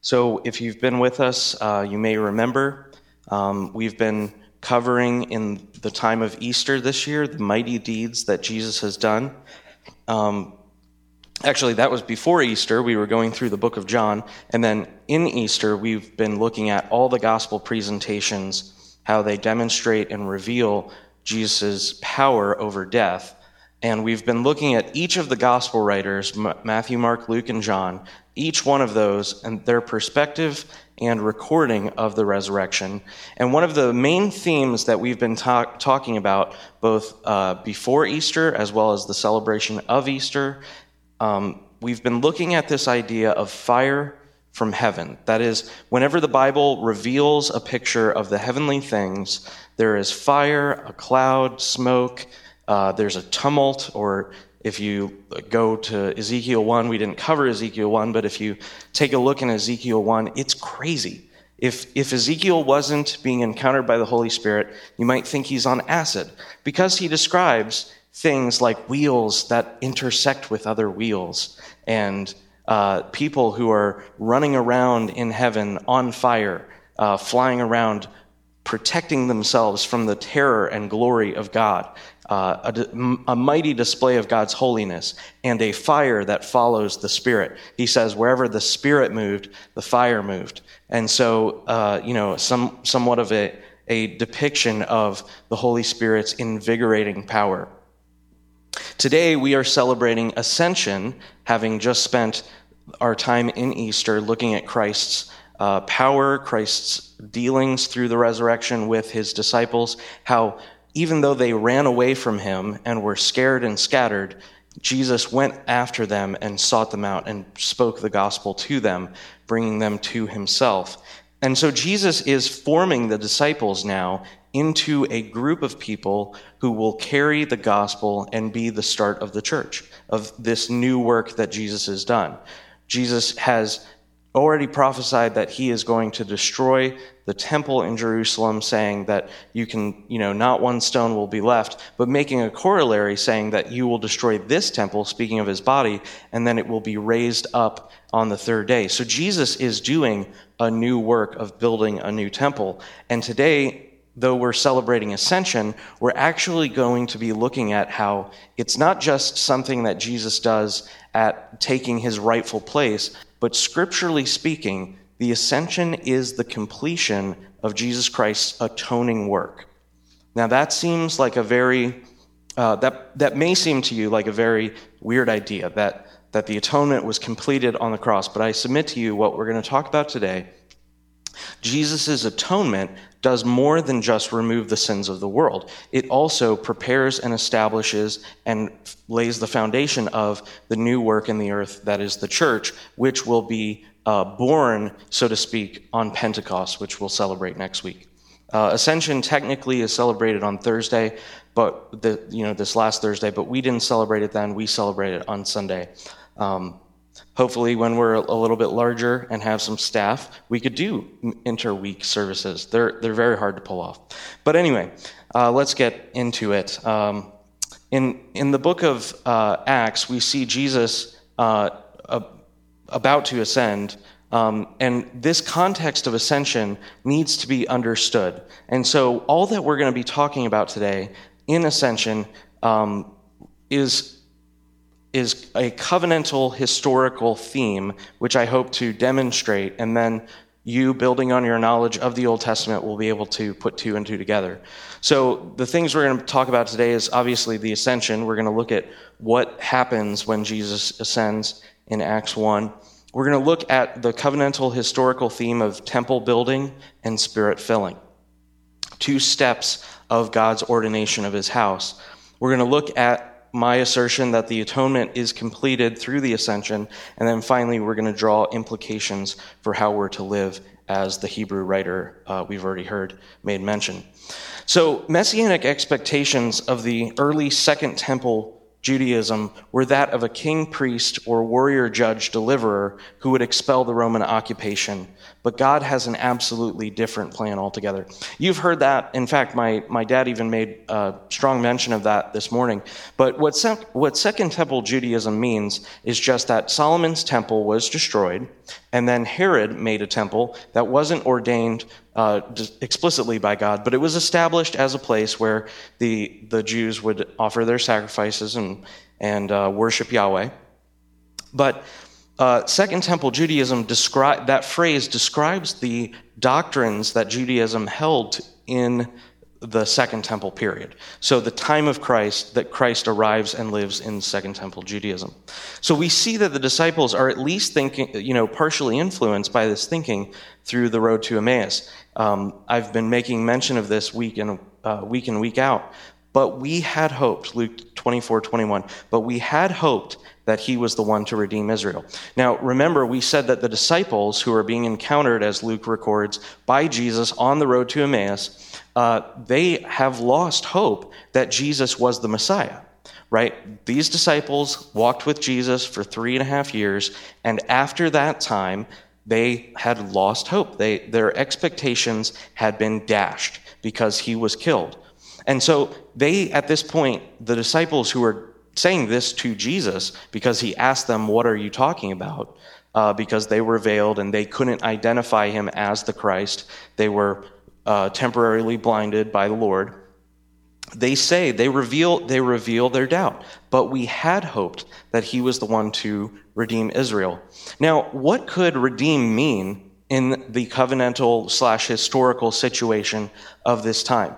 So, if you've been with us, uh, you may remember um, we've been covering in the time of Easter this year the mighty deeds that Jesus has done. Um, actually, that was before Easter. We were going through the book of John. And then in Easter, we've been looking at all the gospel presentations, how they demonstrate and reveal Jesus' power over death. And we've been looking at each of the gospel writers Matthew, Mark, Luke, and John each one of those and their perspective and recording of the resurrection. And one of the main themes that we've been talk, talking about, both uh, before Easter as well as the celebration of Easter, um, we've been looking at this idea of fire from heaven. That is, whenever the Bible reveals a picture of the heavenly things, there is fire, a cloud, smoke, uh, there's a tumult or if you go to Ezekiel 1, we didn't cover Ezekiel 1, but if you take a look in Ezekiel 1, it's crazy. If, if Ezekiel wasn't being encountered by the Holy Spirit, you might think he's on acid because he describes things like wheels that intersect with other wheels and uh, people who are running around in heaven on fire, uh, flying around, protecting themselves from the terror and glory of God uh, a, a, mighty display of God's holiness, and a fire that follows the Spirit. He says, wherever the Spirit moved, the fire moved. And so, uh, you know, some, somewhat of a, a depiction of the Holy Spirit's invigorating power. Today, we are celebrating Ascension, having just spent our time in Easter looking at Christ's uh, power, Christ's dealings through the resurrection with his disciples, how even though they ran away from him and were scared and scattered, Jesus went after them and sought them out and spoke the gospel to them, bringing them to himself. And so Jesus is forming the disciples now into a group of people who will carry the gospel and be the start of the church, of this new work that Jesus has done. Jesus has already prophesied that he is going to destroy the temple in Jerusalem, saying that you can, you know, not one stone will be left, but making a corollary saying that you will destroy this temple, speaking of his body, and then it will be raised up on the third day. So Jesus is doing a new work of building a new temple. And today, though we're celebrating ascension, we're actually going to be looking at how it's not just something that Jesus does at taking his rightful place, but scripturally speaking, the ascension is the completion of Jesus Christ's atoning work. Now, that seems like a very, uh, that, that may seem to you like a very weird idea that, that the atonement was completed on the cross, but I submit to you what we're going to talk about today. Jesus' atonement does more than just remove the sins of the world. It also prepares and establishes and lays the foundation of the new work in the earth that is the church, which will be uh, born, so to speak, on Pentecost, which we'll celebrate next week. Uh, Ascension technically is celebrated on Thursday, but the, you know this last Thursday, but we didn't celebrate it then. We celebrated it on Sunday. Um, Hopefully, when we're a little bit larger and have some staff, we could do interweek services. They're, they're very hard to pull off. But anyway, uh, let's get into it. Um, in, in the book of uh, Acts, we see Jesus uh, about to ascend. Um, and this context of ascension needs to be understood. And so, all that we're going to be talking about today in ascension um, is is a covenantal historical theme, which I hope to demonstrate, and then you, building on your knowledge of the Old Testament, will be able to put two and two together. So, the things we're going to talk about today is obviously the ascension. We're going to look at what happens when Jesus ascends in Acts 1. We're going to look at the covenantal historical theme of temple building and spirit filling, two steps of God's ordination of his house. We're going to look at my assertion that the atonement is completed through the ascension. And then finally, we're going to draw implications for how we're to live as the Hebrew writer uh, we've already heard made mention. So, messianic expectations of the early Second Temple Judaism were that of a king, priest, or warrior judge deliverer who would expel the Roman occupation. But God has an absolutely different plan altogether. You've heard that. In fact, my, my dad even made a strong mention of that this morning. But what, sec- what Second Temple Judaism means is just that Solomon's temple was destroyed, And then Herod made a temple that wasn't ordained uh, explicitly by God, but it was established as a place where the, the Jews would offer their sacrifices and, and uh, worship Yahweh. But uh, Second Temple Judaism that phrase describes the doctrines that Judaism held in the Second Temple period. So the time of Christ that Christ arrives and lives in Second Temple Judaism. So we see that the disciples are at least thinking, you know, partially influenced by this thinking through the road to Emmaus. Um, I've been making mention of this week and uh, week in week out. But we had hoped, Luke 24, 21, but we had hoped that he was the one to redeem Israel. Now, remember, we said that the disciples who are being encountered, as Luke records, by Jesus on the road to Emmaus, uh, they have lost hope that Jesus was the Messiah right? These disciples walked with Jesus for three and a half years, and after that time, they had lost hope. They, their expectations had been dashed because he was killed. And so they, at this point, the disciples who were saying this to Jesus because he asked them, What are you talking about? Uh, because they were veiled and they couldn't identify him as the Christ. They were uh, temporarily blinded by the Lord. They say, they reveal, they reveal their doubt. But we had hoped that he was the one to redeem Israel. Now, what could redeem mean in the covenantal slash historical situation of this time?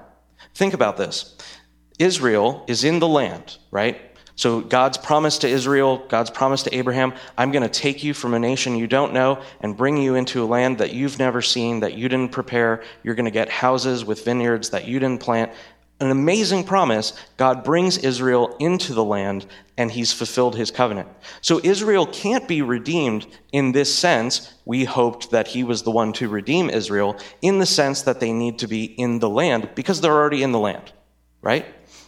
Think about this. Israel is in the land, right? So God's promise to Israel, God's promise to Abraham, I'm going to take you from a nation you don't know and bring you into a land that you've never seen, that you didn't prepare. You're going to get houses with vineyards that you didn't plant. An amazing promise. God brings Israel into the land and he's fulfilled his covenant. So Israel can't be redeemed in this sense. We hoped that he was the one to redeem Israel in the sense that they need to be in the land because they're already in the land, right?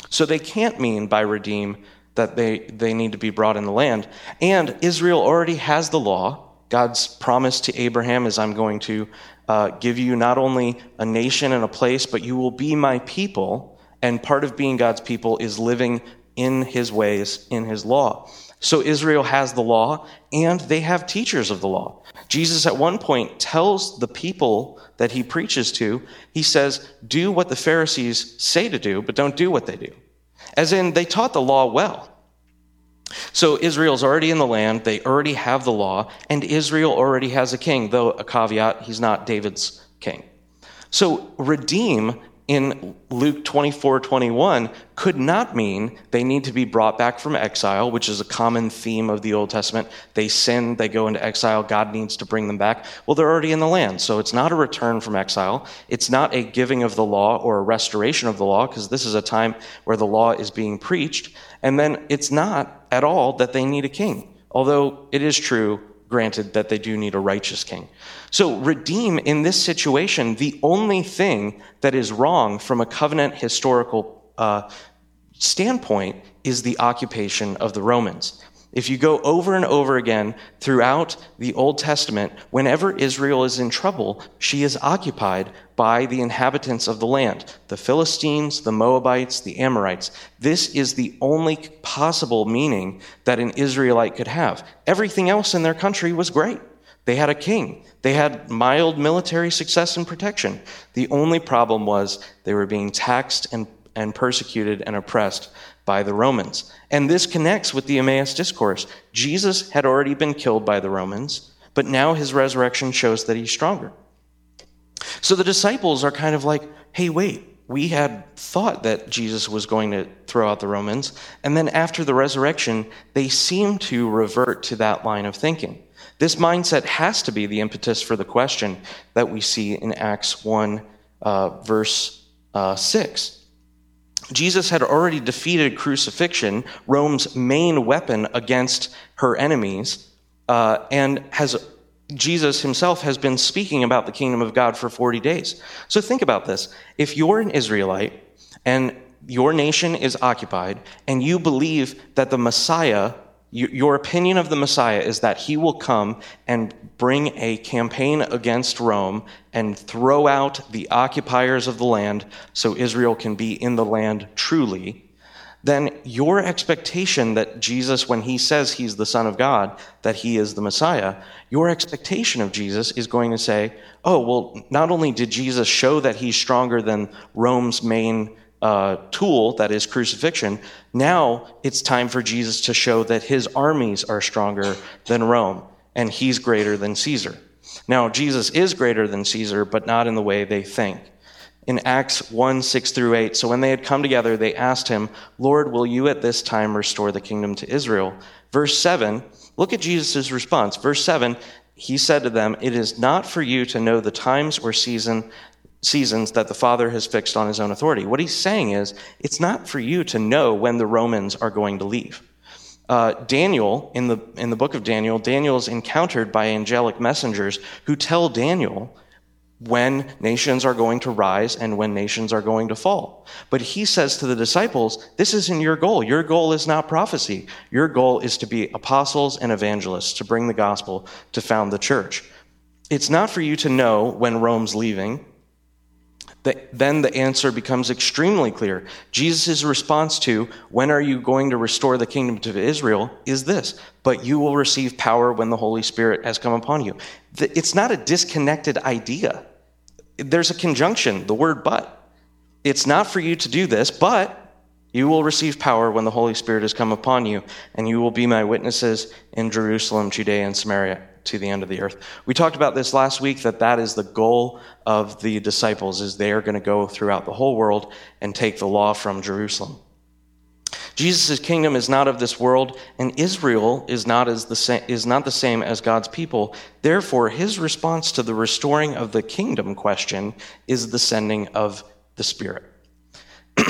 So they can't mean by redeem that they, they need to be brought in the land. And Israel already has the law. God's promise to Abraham is, I'm going to uh, give you not only a nation and a place, but you will be my people. And part of being God's people is living in his ways, in his law. So Israel has the law, and they have teachers of the law. Jesus, at one point, tells the people that he preaches to, he says, Do what the Pharisees say to do, but don't do what they do. As in, they taught the law well. So Israel's already in the land, they already have the law, and Israel already has a king, though a caveat, he's not David's king. So redeem in Luke 24 21 could not mean they need to be brought back from exile, which is a common theme of the Old Testament. They sin, they go into exile, God needs to bring them back. Well, they're already in the land, so it's not a return from exile. It's not a giving of the law or a restoration of the law, because this is a time where the law is being preached. And then it's not at all that they need a king, although it is true granted that they do need a righteous king. So, redeem in this situation, the only thing that is wrong from a covenant historical uh, standpoint is the occupation of the Romans. If you go over and over again throughout the Old Testament, whenever Israel is in trouble, she is occupied by the inhabitants of the land the Philistines, the Moabites, the Amorites. This is the only possible meaning that an Israelite could have. Everything else in their country was great. They had a king. They had mild military success and protection. The only problem was they were being taxed and, and persecuted and oppressed by the Romans. And this connects with the Emmaus discourse. Jesus had already been killed by the Romans, but now his resurrection shows that he's stronger. So the disciples are kind of like, hey, wait, we had thought that Jesus was going to throw out the Romans. And then after the resurrection, they seem to revert to that line of thinking. This mindset has to be the impetus for the question that we see in Acts 1, uh, verse uh, 6. Jesus had already defeated crucifixion, Rome's main weapon against her enemies, uh, and has Jesus himself has been speaking about the kingdom of God for 40 days. So think about this. If you're an Israelite and your nation is occupied, and you believe that the Messiah your opinion of the Messiah is that he will come and bring a campaign against Rome and throw out the occupiers of the land so Israel can be in the land truly. then your expectation that Jesus, when he says he's the Son of God, that he is the Messiah, your expectation of Jesus is going to say, oh, well, not only did Jesus show that he's stronger than Rome's main uh, tool, that is crucifixion, now it's time for Jesus to show that his armies are stronger than Rome and he's greater than Caesar. Now, Jesus is greater than Caesar, but not in the way they think. In Acts 1 6 through 8, so when they had come together, they asked him, Lord, will you at this time restore the kingdom to Israel? Verse 7, look at Jesus' response. Verse 7, he said to them, It is not for you to know the times or season, seasons that the Father has fixed on his own authority. What he's saying is, it's not for you to know when the Romans are going to leave. Uh, Daniel, in the, in the book of Daniel, Daniel is encountered by angelic messengers who tell Daniel when nations are going to rise and when nations are going to fall. But he says to the disciples, This isn't your goal. Your goal is not prophecy. Your goal is to be apostles and evangelists, to bring the gospel, to found the church. It's not for you to know when Rome's leaving. Then the answer becomes extremely clear. Jesus' response to, When are you going to restore the kingdom to Israel? is this, But you will receive power when the Holy Spirit has come upon you. It's not a disconnected idea there's a conjunction, the word but. It's not for you to do this, but you will receive power when the Holy Spirit has come upon you, and you will be my witnesses in Jerusalem, Judea, and Samaria to the end of the earth. We talked about this last week that that is the goal of the disciples is they are going to go throughout the whole world and take the law from Jerusalem. Jesus' kingdom is not of this world, and Israel is not, as the sa- is not the same as God's people. Therefore, his response to the restoring of the kingdom question is the sending of the Spirit.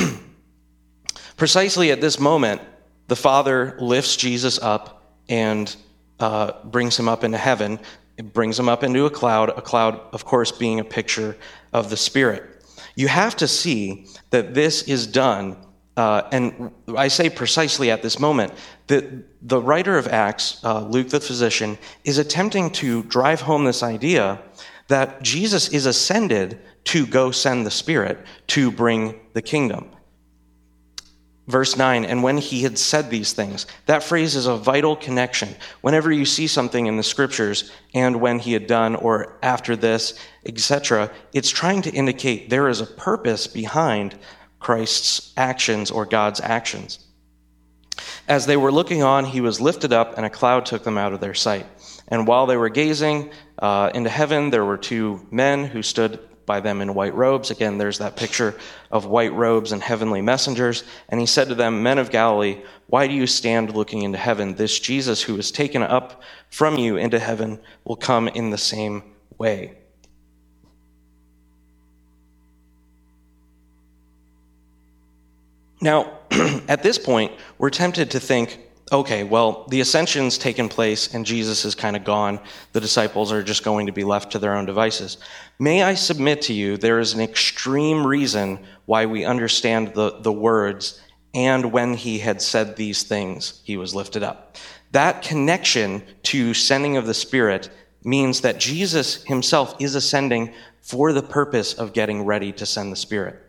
Precisely at this moment, the Father lifts Jesus up and uh, brings him up into heaven. It brings him up into a cloud, a cloud, of course, being a picture of the Spirit. You have to see that this is done uh, and I say precisely at this moment that the writer of Acts, uh, Luke the physician, is attempting to drive home this idea that Jesus is ascended to go send the Spirit to bring the kingdom. Verse 9, and when he had said these things, that phrase is a vital connection. Whenever you see something in the scriptures, and when he had done, or after this, etc., it's trying to indicate there is a purpose behind Christ's actions or God's actions. As they were looking on, he was lifted up, and a cloud took them out of their sight. And while they were gazing uh, into heaven, there were two men who stood by them in white robes. Again, there's that picture of white robes and heavenly messengers. And he said to them, Men of Galilee, why do you stand looking into heaven? This Jesus who was taken up from you into heaven will come in the same way. Now, at this point, we're tempted to think, okay, well, the ascension's taken place and Jesus is kind of gone. The disciples are just going to be left to their own devices. May I submit to you, there is an extreme reason why we understand the, the words, and when he had said these things, he was lifted up. That connection to sending of the Spirit means that Jesus himself is ascending for the purpose of getting ready to send the Spirit.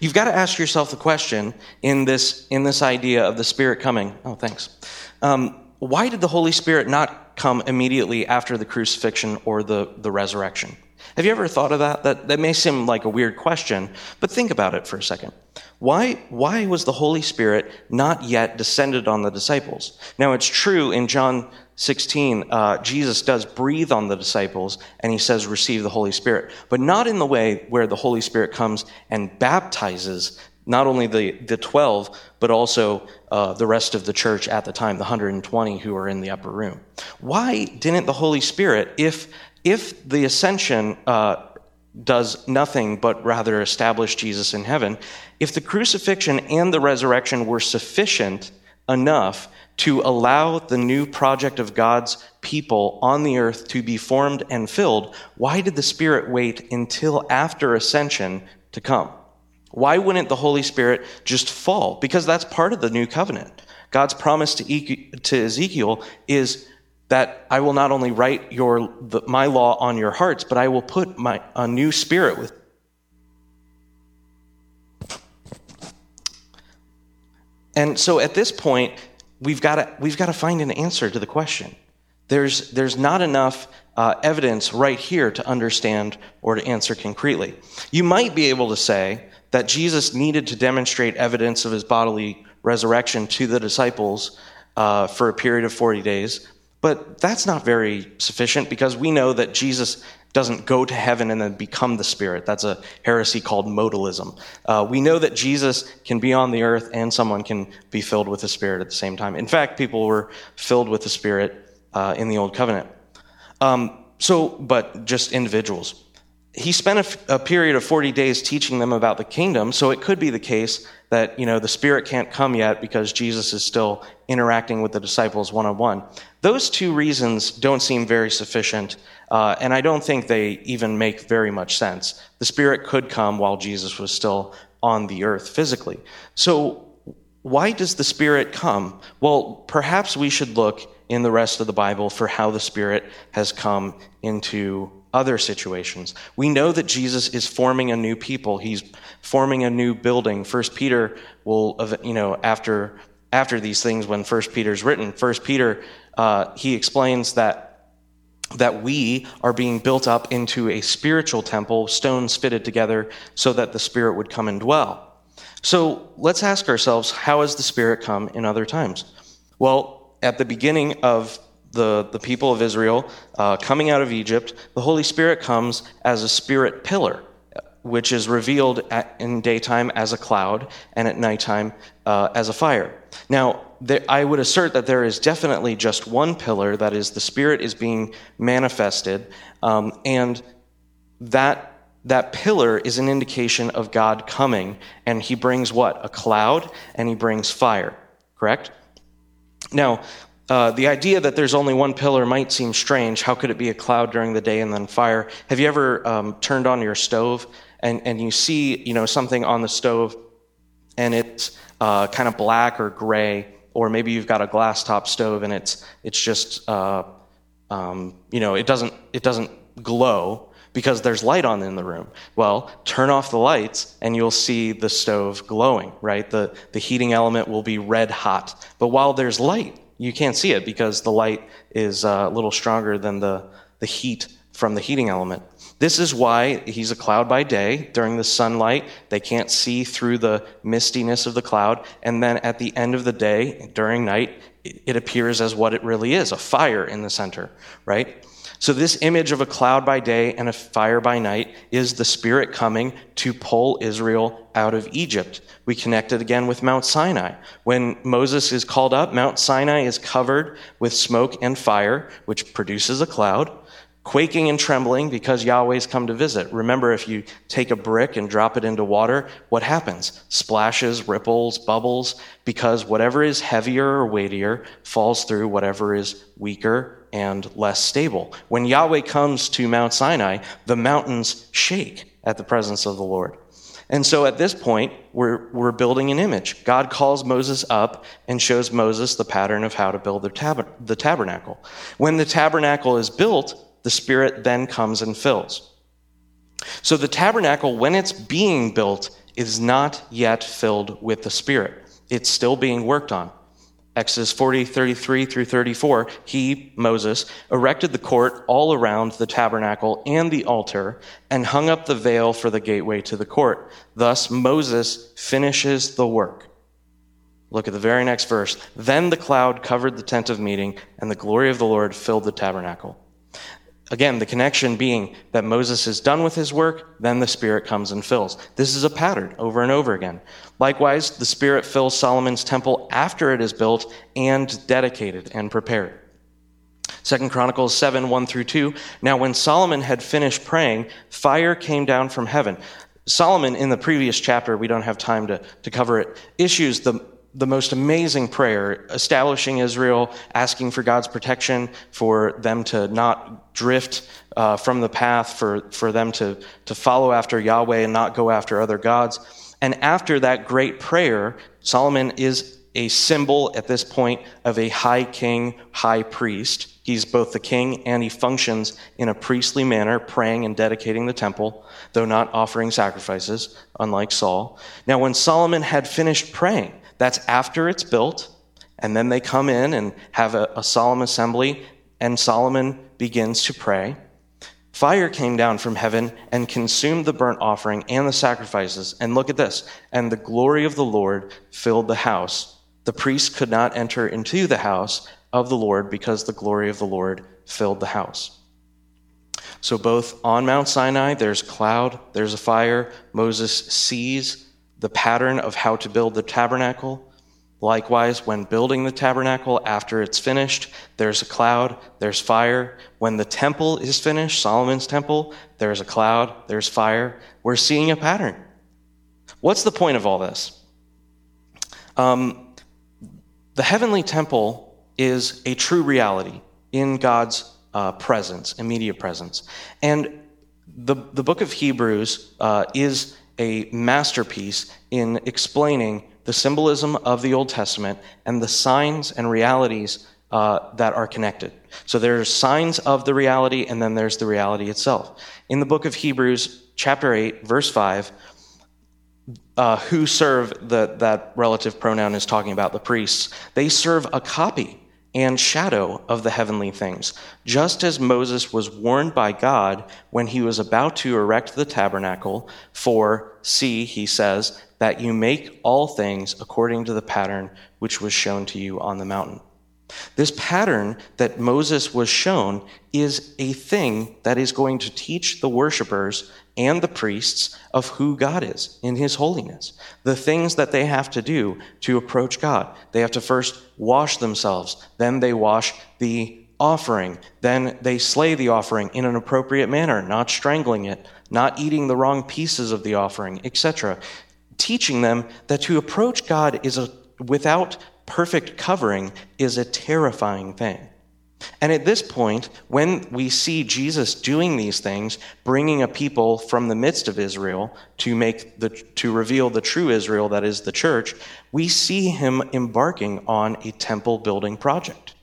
You've got to ask yourself the question in this, in this idea of the Spirit coming. Oh, thanks. Um, why did the Holy Spirit not come immediately after the crucifixion or the, the resurrection? Have you ever thought of that? that? That may seem like a weird question, but think about it for a second. Why, why was the Holy Spirit not yet descended on the disciples? Now, it's true in John 16, uh, Jesus does breathe on the disciples and he says, receive the Holy Spirit, but not in the way where the Holy Spirit comes and baptizes not only the, the 12, but also uh, the rest of the church at the time, the 120 who are in the upper room. Why didn't the Holy Spirit, if, if the ascension uh, does nothing but rather establish Jesus in heaven, if the crucifixion and the resurrection were sufficient enough to allow the new project of God's people on the earth to be formed and filled, why did the Spirit wait until after ascension to come? Why wouldn't the Holy Spirit just fall? Because that's part of the new covenant. God's promise to, Ezekiel is that I will not only write your, the, my law on your hearts, but I will put my, a new spirit with And so at this point, we've got to, we've got to find an answer to the question. There's, there's not enough uh, evidence right here to understand or to answer concretely. You might be able to say that Jesus needed to demonstrate evidence of his bodily resurrection to the disciples uh, for a period of 40 days, but that's not very sufficient because we know that Jesus doesn't go to heaven and then become the Spirit. That's a heresy called modalism. Uh, we know that Jesus can be on the earth and someone can be filled with the Spirit at the same time. In fact, people were filled with the Spirit uh, in the Old Covenant. Um, so, but just individuals. He spent a, f- a period of 40 days teaching them about the kingdom, so it could be the case that, you know, the Spirit can't come yet because Jesus is still interacting with the disciples one on one. Those two reasons don't seem very sufficient, uh, and I don't think they even make very much sense. The Spirit could come while Jesus was still on the earth physically. So, why does the Spirit come? Well, perhaps we should look in the rest of the Bible for how the Spirit has come into other situations. We know that Jesus is forming a new people. He's forming a new building. First Peter will, you know, after after these things, when First Peter's written, First Peter uh, he explains that that we are being built up into a spiritual temple, stones fitted together, so that the Spirit would come and dwell. So let's ask ourselves, how has the Spirit come in other times? Well, at the beginning of the, the people of Israel uh, coming out of Egypt, the Holy Spirit comes as a spirit pillar, which is revealed at, in daytime as a cloud and at nighttime uh, as a fire. Now, there, I would assert that there is definitely just one pillar, that is, the Spirit is being manifested, um, and that that pillar is an indication of God coming, and he brings what? A cloud, and he brings fire, correct? Now, uh, the idea that there's only one pillar might seem strange. How could it be a cloud during the day and then fire? Have you ever um, turned on your stove and, and you see you know something on the stove and it's uh, kind of black or gray, or maybe you've got a glass top stove and it's it's just uh, um, you know it doesn't it doesn't glow because there's light on in the room. Well, turn off the lights and you'll see the stove glowing, right? The the heating element will be red hot. But while there's light, you can't see it because the light is uh, a little stronger than the, the heat from the heating element. This is why he's a cloud by day. During the sunlight, they can't see through the mistiness of the cloud. And then at the end of the day, during night, it appears as what it really is a fire in the center, right? So, this image of a cloud by day and a fire by night is the Spirit coming to pull Israel out of Egypt. We connect it again with Mount Sinai. When Moses is called up, Mount Sinai is covered with smoke and fire, which produces a cloud, quaking and trembling because Yahweh's come to visit. Remember, if you take a brick and drop it into water, what happens? Splashes, ripples, bubbles, because whatever is heavier or weightier falls through whatever is weaker and less stable. When Yahweh comes to Mount Sinai, the mountains shake at the presence of the Lord. And so at this point, we're, we're building an image. God calls Moses up and shows Moses the pattern of how to build the, tab- the tabernacle. When the tabernacle is built, the Spirit then comes and fills. So the tabernacle, when it's being built, is not yet filled with the Spirit. It's still being worked on. Exodus 40, 33 through 34, he, Moses, erected the court all around the tabernacle and the altar and hung up the veil for the gateway to the court. Thus, Moses finishes the work. Look at the very next verse. Then the cloud covered the tent of meeting, and the glory of the Lord filled the tabernacle. Again, the connection being that Moses is done with his work, then the Spirit comes and fills. This is a pattern over and over again. Likewise, the Spirit fills Solomon's temple after it is built and dedicated and prepared. Second Chronicles 7, 1 through 2. Now, when Solomon had finished praying, fire came down from heaven. Solomon, in the previous chapter, we don't have time to, to cover it, issues the the most amazing prayer, establishing Israel, asking for God's protection, for them to not drift uh, from the path, for, for them to, to follow after Yahweh and not go after other gods. And after that great prayer, Solomon is a symbol at this point of a high king, high priest. He's both the king and he functions in a priestly manner, praying and dedicating the temple, though not offering sacrifices, unlike Saul. Now, when Solomon had finished praying, That's after it's built, and then they come in and have a, a solemn assembly, and Solomon begins to pray. Fire came down from heaven and consumed the burnt offering and the sacrifices. And look at this. And the glory of the Lord filled the house. The priests could not enter into the house of the Lord because the glory of the Lord filled the house. So, both on Mount Sinai, there's cloud, there's a fire. Moses sees the pattern of how to build the tabernacle. Likewise, when building the tabernacle after it's finished, there's a cloud, there's fire. When the temple is finished, Solomon's temple, there's a cloud, there's fire. We're seeing a pattern. What's the point of all this? Um, the heavenly temple is a true reality in God's uh, presence, immediate presence. And the, the book of Hebrews uh, is a masterpiece in explaining the symbolism of the Old Testament and the signs and realities uh, that are connected. So there's signs of the reality, and then there's the reality itself. In the book of Hebrews, chapter 8, verse 5, uh, who serve the, that relative pronoun is talking about the priests, they serve a copy and shadow of the heavenly things, just as Moses was warned by God when he was about to erect the tabernacle. For, see, he says, that you make all things according to the pattern which was shown to you on the mountain. This pattern that Moses was shown is a thing that is going to teach the worshipers and the priests of who God is in his holiness. The things that they have to do to approach God. They have to first wash themselves, then they wash the offering, then they slay the offering in an appropriate manner, not strangling it, not eating the wrong pieces of the offering, etc. Teaching them that to approach God is a without perfect covering is a terrifying thing. And at this point, when we see Jesus doing these things, bringing a people from the midst of Israel to make the, to reveal the true Israel that is the church, we see him embarking on a temple building project.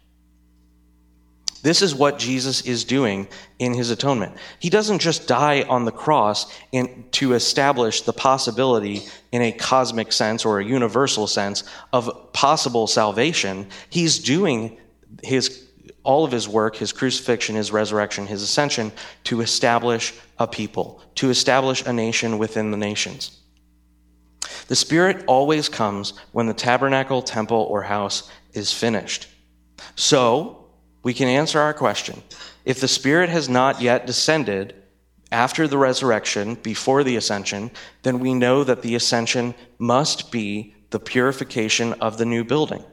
This is what Jesus is doing in his atonement. He doesn't just die on the cross in, to establish the possibility in a cosmic sense or a universal sense of possible salvation. He's doing his all of his work, his crucifixion, his resurrection, his ascension, to establish a people, to establish a nation within the nations. The Spirit always comes when the tabernacle, temple, or house is finished. So, we can answer our question. If the Spirit has not yet descended after the resurrection, before the ascension, then we know that the ascension must be the purification of the new building.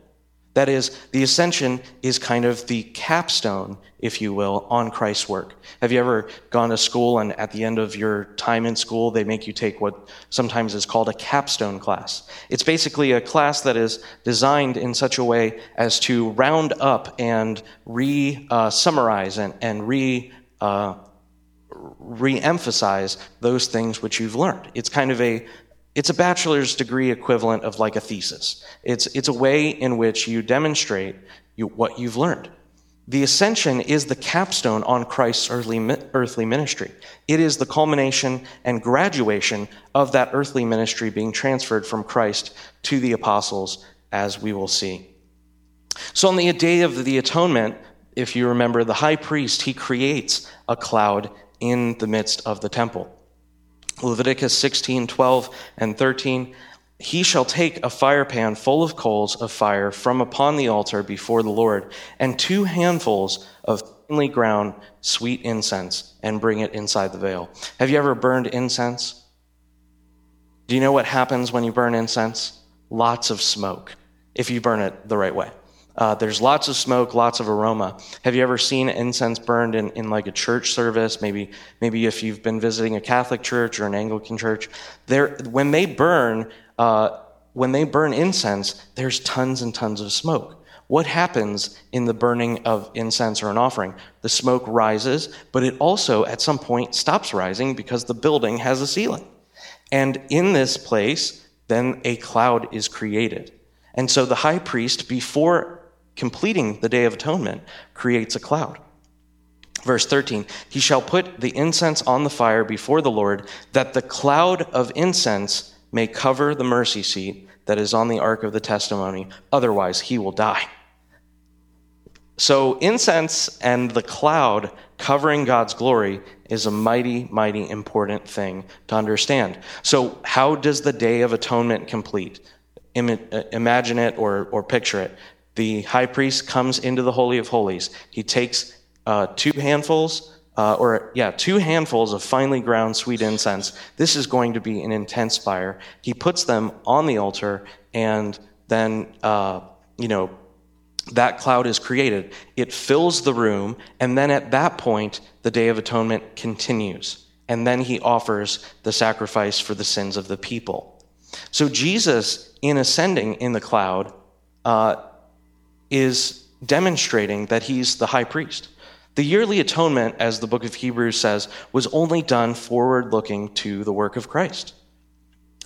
That is, the ascension is kind of the capstone, if you will, on Christ's work. Have you ever gone to school and at the end of your time in school, they make you take what sometimes is called a capstone class? It's basically a class that is designed in such a way as to round up and re uh, summarize and, and re uh, re emphasize those things which you've learned. It's kind of a it's a bachelor's degree equivalent of like a thesis. It's, it's a way in which you demonstrate you, what you've learned. The ascension is the capstone on Christ's earthly, earthly ministry. It is the culmination and graduation of that earthly ministry being transferred from Christ to the apostles, as we will see. So, on the day of the atonement, if you remember, the high priest, he creates a cloud in the midst of the temple. Leviticus 16, 12, and 13. He shall take a firepan full of coals of fire from upon the altar before the Lord, and two handfuls of finely ground sweet incense, and bring it inside the veil. Have you ever burned incense? Do you know what happens when you burn incense? Lots of smoke, if you burn it the right way. Uh, there's lots of smoke, lots of aroma. Have you ever seen incense burned in, in like a church service? Maybe, maybe if you've been visiting a Catholic church or an Anglican church. There, when they burn, uh, when they burn incense, there's tons and tons of smoke. What happens in the burning of incense or an offering? The smoke rises, but it also at some point stops rising because the building has a ceiling. And in this place, then a cloud is created. And so the high priest, before completing the Day of Atonement, creates a cloud. Verse 13, he shall put the incense on the fire before the Lord, that the cloud of incense may cover the mercy seat, that is on the ark of the testimony, otherwise he will die. So, incense and the cloud covering God's glory is a mighty, mighty important thing to understand. So, how does the Day of Atonement complete? Uh, imagine it or, or picture it. The high priest comes into the Holy of Holies. He takes uh, two handfuls, uh, or yeah, two handfuls of finely ground sweet incense. This is going to be an intense fire. He puts them on the altar, and then, uh, you know, that cloud is created. It fills the room, and then at that point, the Day of Atonement continues. And then he offers the sacrifice for the sins of the people. So Jesus, in ascending in the cloud, uh, is demonstrating that he's the high priest. The yearly atonement, as the book of Hebrews says, was only done forward looking to the work of Christ.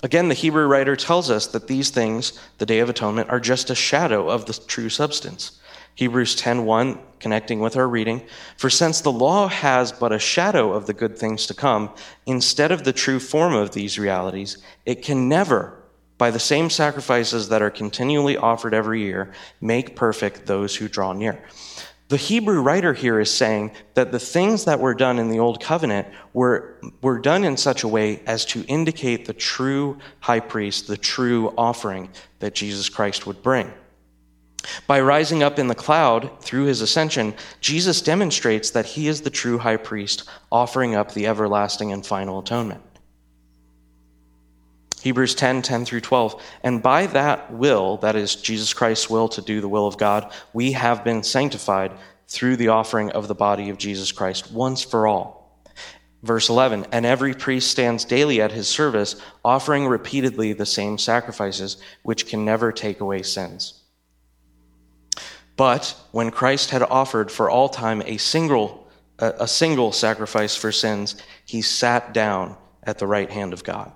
Again, the Hebrew writer tells us that these things, the Day of Atonement, are just a shadow of the true substance. Hebrews 10:1 connecting with our reading, for since the law has but a shadow of the good things to come, instead of the true form of these realities, it can never by the same sacrifices that are continually offered every year make perfect those who draw near. The Hebrew writer here is saying that the things that were done in the Old Covenant were, were done in such a way as to indicate the true high priest, the true offering that Jesus Christ would bring. By rising up in the cloud through his ascension, Jesus demonstrates that he is the true high priest, offering up the everlasting and final atonement. Hebrews 10 10 through 12. And by that will, that is Jesus Christ's will to do the will of God, we have been sanctified through the offering of the body of Jesus Christ once for all. Verse 11 And every priest stands daily at his service, offering repeatedly the same sacrifices, which can never take away sins. But when Christ had offered for all time a single, a single sacrifice for sins, he sat down at the right hand of God.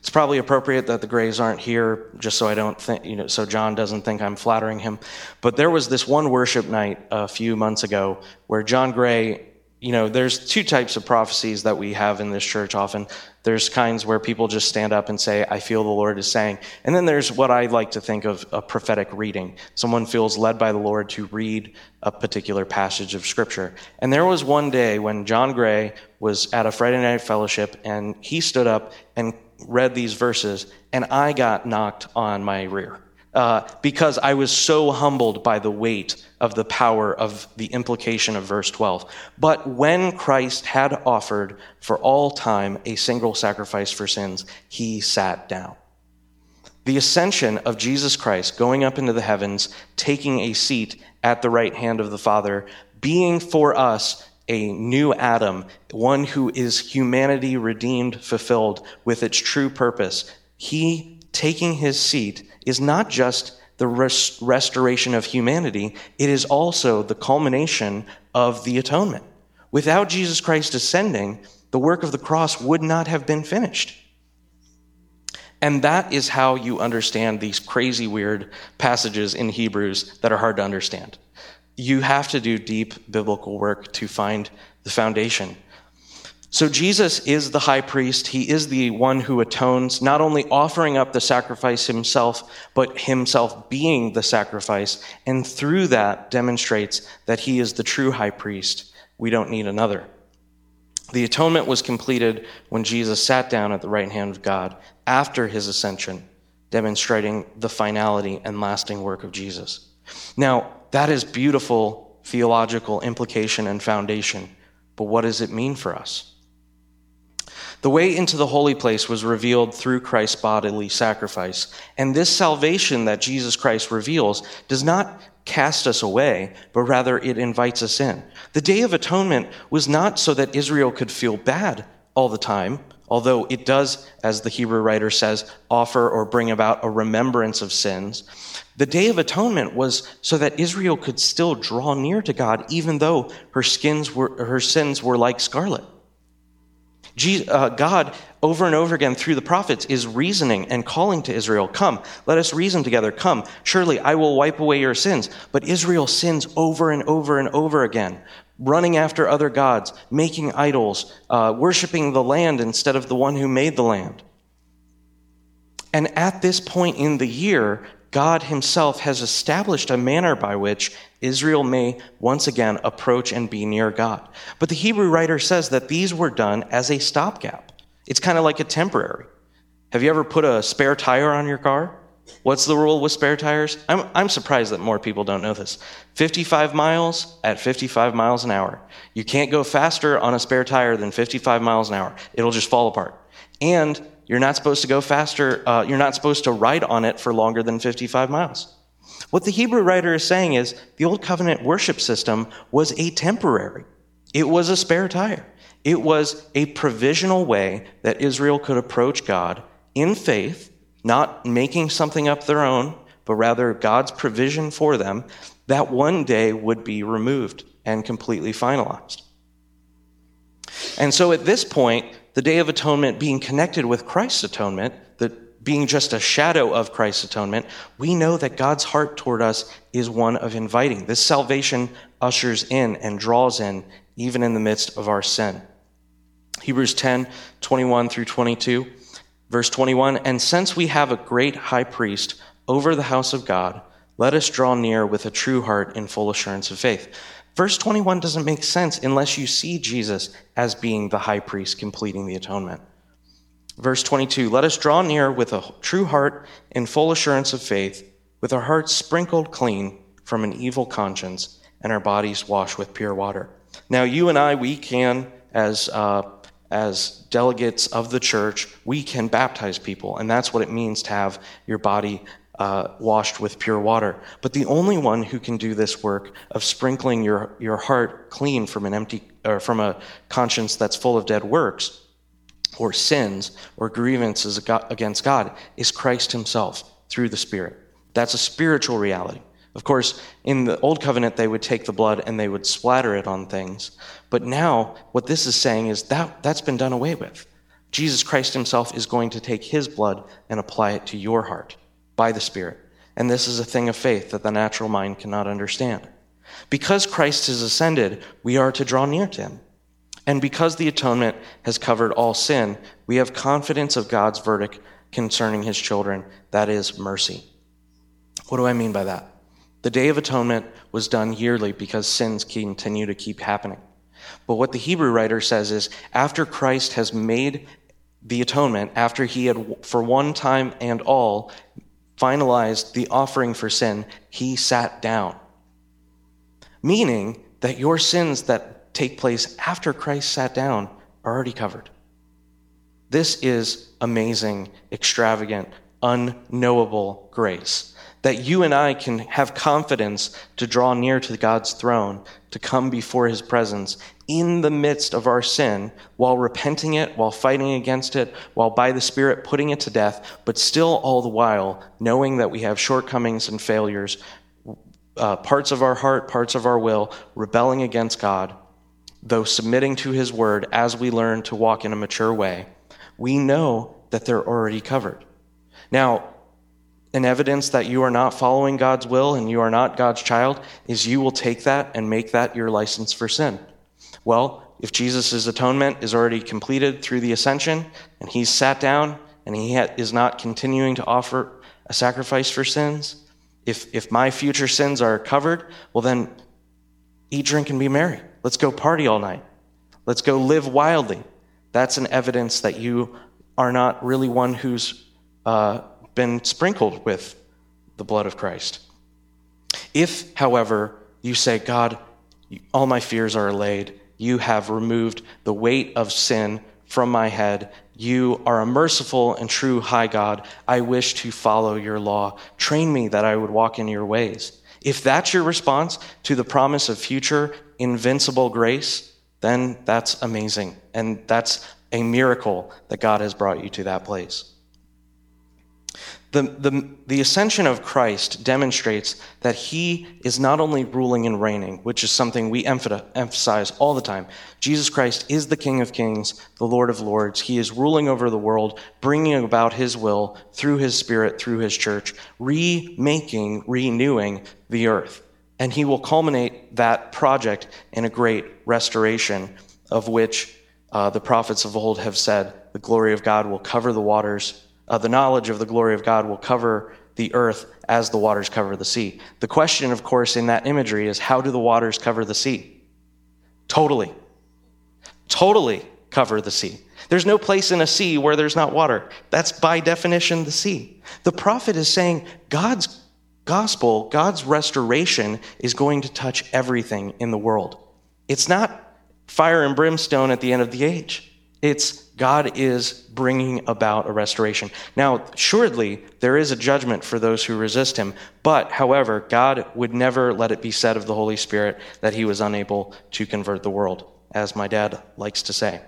It's probably appropriate that the Grays aren't here, just so I don't think, you know, so John doesn't think I'm flattering him. But there was this one worship night a few months ago where John Gray, you know, there's two types of prophecies that we have in this church often. There's kinds where people just stand up and say, I feel the Lord is saying. And then there's what I like to think of a prophetic reading. Someone feels led by the Lord to read a particular passage of Scripture. And there was one day when John Gray was at a Friday night fellowship and he stood up and read these verses, and I got knocked on my rear uh, because I was so humbled by the weight of the power of the implication of verse 12. But when Christ had offered for all time a single sacrifice for sins, he sat down. The ascension of Jesus Christ, going up into the heavens, taking a seat at the right hand of the Father, being for us a new Adam, one who is humanity redeemed, fulfilled with its true purpose. He taking his seat is not just the rest- restoration of humanity, it is also the culmination of the atonement. Without Jesus Christ ascending, the work of the cross would not have been finished. And that is how you understand these crazy, weird passages in Hebrews that are hard to understand you have to do deep biblical work to find the foundation. So Jesus is the high priest. He is the one who atones, not only offering up the sacrifice himself, but himself being the sacrifice. And through that demonstrates that he is the true high priest. We don't need another. The atonement was completed when Jesus sat down at the right hand of God after his ascension, demonstrating the finality and lasting work of Jesus. Now, that is beautiful theological implication and foundation. But what does it mean for us? The way into the holy place was revealed through Christ's bodily sacrifice. And this salvation that Jesus Christ reveals does not cast us away, but rather it invites us in. The Day of Atonement was not so that Israel could feel bad all the time, although it does, as the Hebrew writer says, offer or bring about a remembrance of sins. The Day of Atonement was so that Israel could still draw near to God, even though her, skins were, her sins were like scarlet. Uh, God, over and over again through the prophets, is reasoning and calling to Israel, Come, let us reason together. Come, surely I will wipe away your sins. But Israel sins over and over and over again, running after other gods, making idols, uh, worshiping the land instead of the one who made the land. And at this point in the year, God himself has established a manner by which Israel may once again approach and be near God. But the Hebrew writer says that these were done as a stopgap. It's kind of like a temporary. Have you ever put a spare tire on your car? What's the rule with spare tires? I'm, I'm surprised that more people don't know this. 55 miles at 55 miles an hour. You can't go faster on a spare tire than 55 miles an hour. It'll just fall apart. And you're not supposed to go faster, uh, you're not supposed to ride on it for longer than 55 miles. What the Hebrew writer is saying is the Old Covenant worship system was a temporary, it was a spare tire. It was a provisional way that Israel could approach God in faith, not making something up their own, but rather God's provision for them, that one day would be removed and completely finalized. And so at this point, the Day of Atonement being connected with Christ's atonement, that being just a shadow of Christ's atonement, we know that God's heart toward us is one of inviting. This salvation ushers in and draws in, even in the midst of our sin. Hebrews 10 21 through 22, verse 21 And since we have a great high priest over the house of God, let us draw near with a true heart in full assurance of faith Verse 21 doesn't make sense unless you see Jesus as being the high priest completing the atonement. Verse 22 Let us draw near with a true heart in full assurance of faith, with our hearts sprinkled clean from an evil conscience and our bodies washed with pure water. Now, you and I, we can, as uh, as delegates of the church, we can baptize people, and that's what it means to have your body uh, washed with pure water. But the only one who can do this work of sprinkling your, your heart clean from an empty or from a conscience that's full of dead works or sins or grievances against God is Christ Himself through the Spirit. That's a spiritual reality. Of course, in the Old Covenant, they would take the blood and they would splatter it on things. But now, what this is saying is that that's been done away with. Jesus Christ Himself is going to take His blood and apply it to your heart by the Spirit. And this is a thing of faith that the natural mind cannot understand. Because Christ has ascended, we are to draw near to him. And because the atonement has covered all sin, we have confidence of God's verdict concerning his children, that is, mercy. What do I mean by that? The Day of Atonement was done yearly because sins continue to keep happening. But what the Hebrew writer says is after Christ has made the atonement, after he had for one time and all finalized the offering for sin, he sat down. Meaning that your sins that take place after Christ sat down are already covered. This is amazing, extravagant, unknowable grace. That you and I can have confidence to draw near to God's throne, to come before his presence in the midst of our sin, while repenting it, while fighting against it, while by the Spirit putting it to death, but still all the while knowing that we have shortcomings and failures, uh, parts of our heart, parts of our will, rebelling against God, though submitting to his word as we learn to walk in a mature way, we know that they're already covered. Now, an evidence that you are not following God's will and you are not God's child is you will take that and make that your license for sin. Well, if Jesus' atonement is already completed through the ascension and he's sat down and he is not continuing to offer a sacrifice for sins, if, if my future sins are covered, well, then eat, drink, and be merry. Let's go party all night. Let's go live wildly. That's an evidence that you are not really one who's uh, been sprinkled with the blood of Christ. If, however, you say, God, all my fears are allayed, you have removed the weight of sin from my head. You are a merciful and true high God. I wish to follow your law. Train me that I would walk in your ways. If that's your response to the promise of future invincible grace, then that's amazing. And that's a miracle that God has brought you to that place. The, the, the ascension of Christ demonstrates that he is not only ruling and reigning, which is something we emphasize all the time. Jesus Christ is the King of Kings, the Lord of Lords. He is ruling over the world, bringing about his will through his Spirit, through his church, remaking, renewing the earth. And he will culminate that project in a great restoration, of which uh, the prophets of old have said the glory of God will cover the waters uh, the knowledge of the glory of God will cover the earth as the waters cover the sea. The question, of course, in that imagery is how do the waters cover the sea? Totally. Totally cover the sea. There's no place in a sea where there's not water. That's by definition the sea. The prophet is saying God's gospel, God's restoration is going to touch everything in the world. It's not fire and brimstone at the end of the age. It's God is bringing about a restoration. Now, assuredly, there is a judgment for those who resist him. But, however, God would never let it be said of the Holy Spirit that he was unable to convert the world, as my dad likes to say.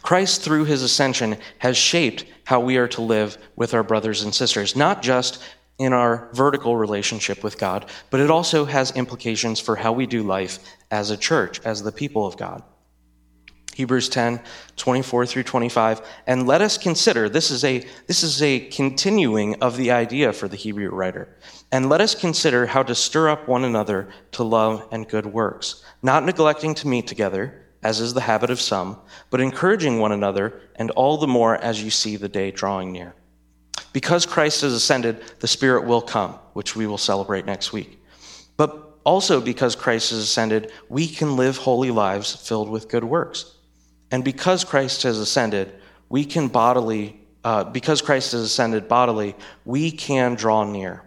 Christ, through his ascension, has shaped how we are to live with our brothers and sisters, not just in our vertical relationship with God, but it also has implications for how we do life as a church, as the people of God. Hebrews 10, 24 through 25. And let us consider, this is a, this is a continuing of the idea for the Hebrew writer. And let us consider how to stir up one another to love and good works, not neglecting to meet together, as is the habit of some, but encouraging one another, and all the more as you see the day drawing near. Because Christ has ascended, the Spirit will come, which we will celebrate next week. But also because Christ has ascended, we can live holy lives filled with good works. And because Christ has ascended, we can bodily, uh, because Christ has ascended bodily, we can draw near.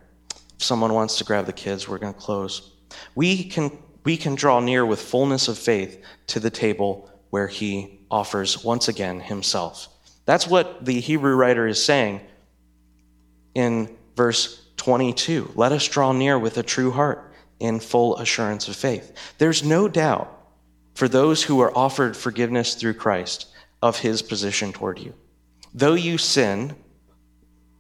If someone wants to grab the kids, we're going to close. We can, we can draw near with fullness of faith to the table where he offers once again himself. That's what the Hebrew writer is saying in verse 22. Let us draw near with a true heart in full assurance of faith. There's no doubt for those who are offered forgiveness through Christ of his position toward you. Though you sin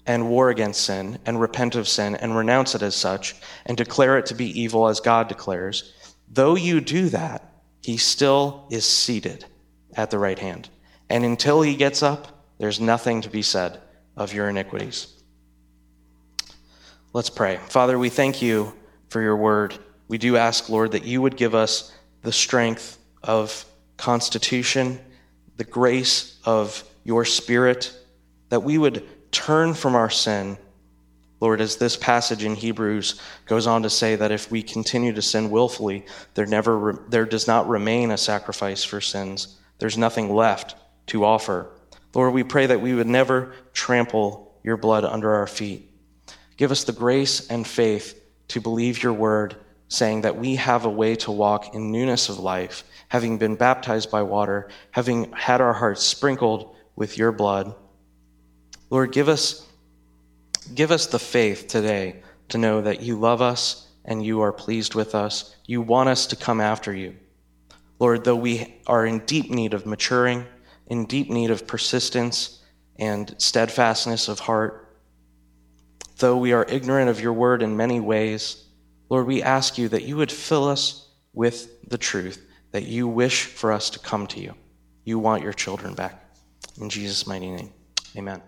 and war against sin and repent of sin and renounce it as such and declare it to be evil as God declares, though you do that, he still is seated at the right hand. And until he gets up, there's nothing to be said of your iniquities. Let's pray. Father, we thank you for your word. We do ask, Lord, that you would give us the strength of constitution, the grace of your spirit, that we would turn from our sin. Lord, as this passage in Hebrews goes on to say that if we continue to sin willfully, there never there does not remain a sacrifice for sins. There's nothing left to offer. Lord, we pray that we would never trample your blood under our feet. Give us the grace and faith to believe your word, saying that we have a way to walk in newness of life having been baptized by water, having had our hearts sprinkled with your blood. Lord, give us, give us the faith today to know that you love us and you are pleased with us. You want us to come after you. Lord, though we are in deep need of maturing, in deep need of persistence and steadfastness of heart, though we are ignorant of your word in many ways, Lord, we ask you that you would fill us with the truth that you wish for us to come to you. You want your children back. In Jesus' mighty name, amen.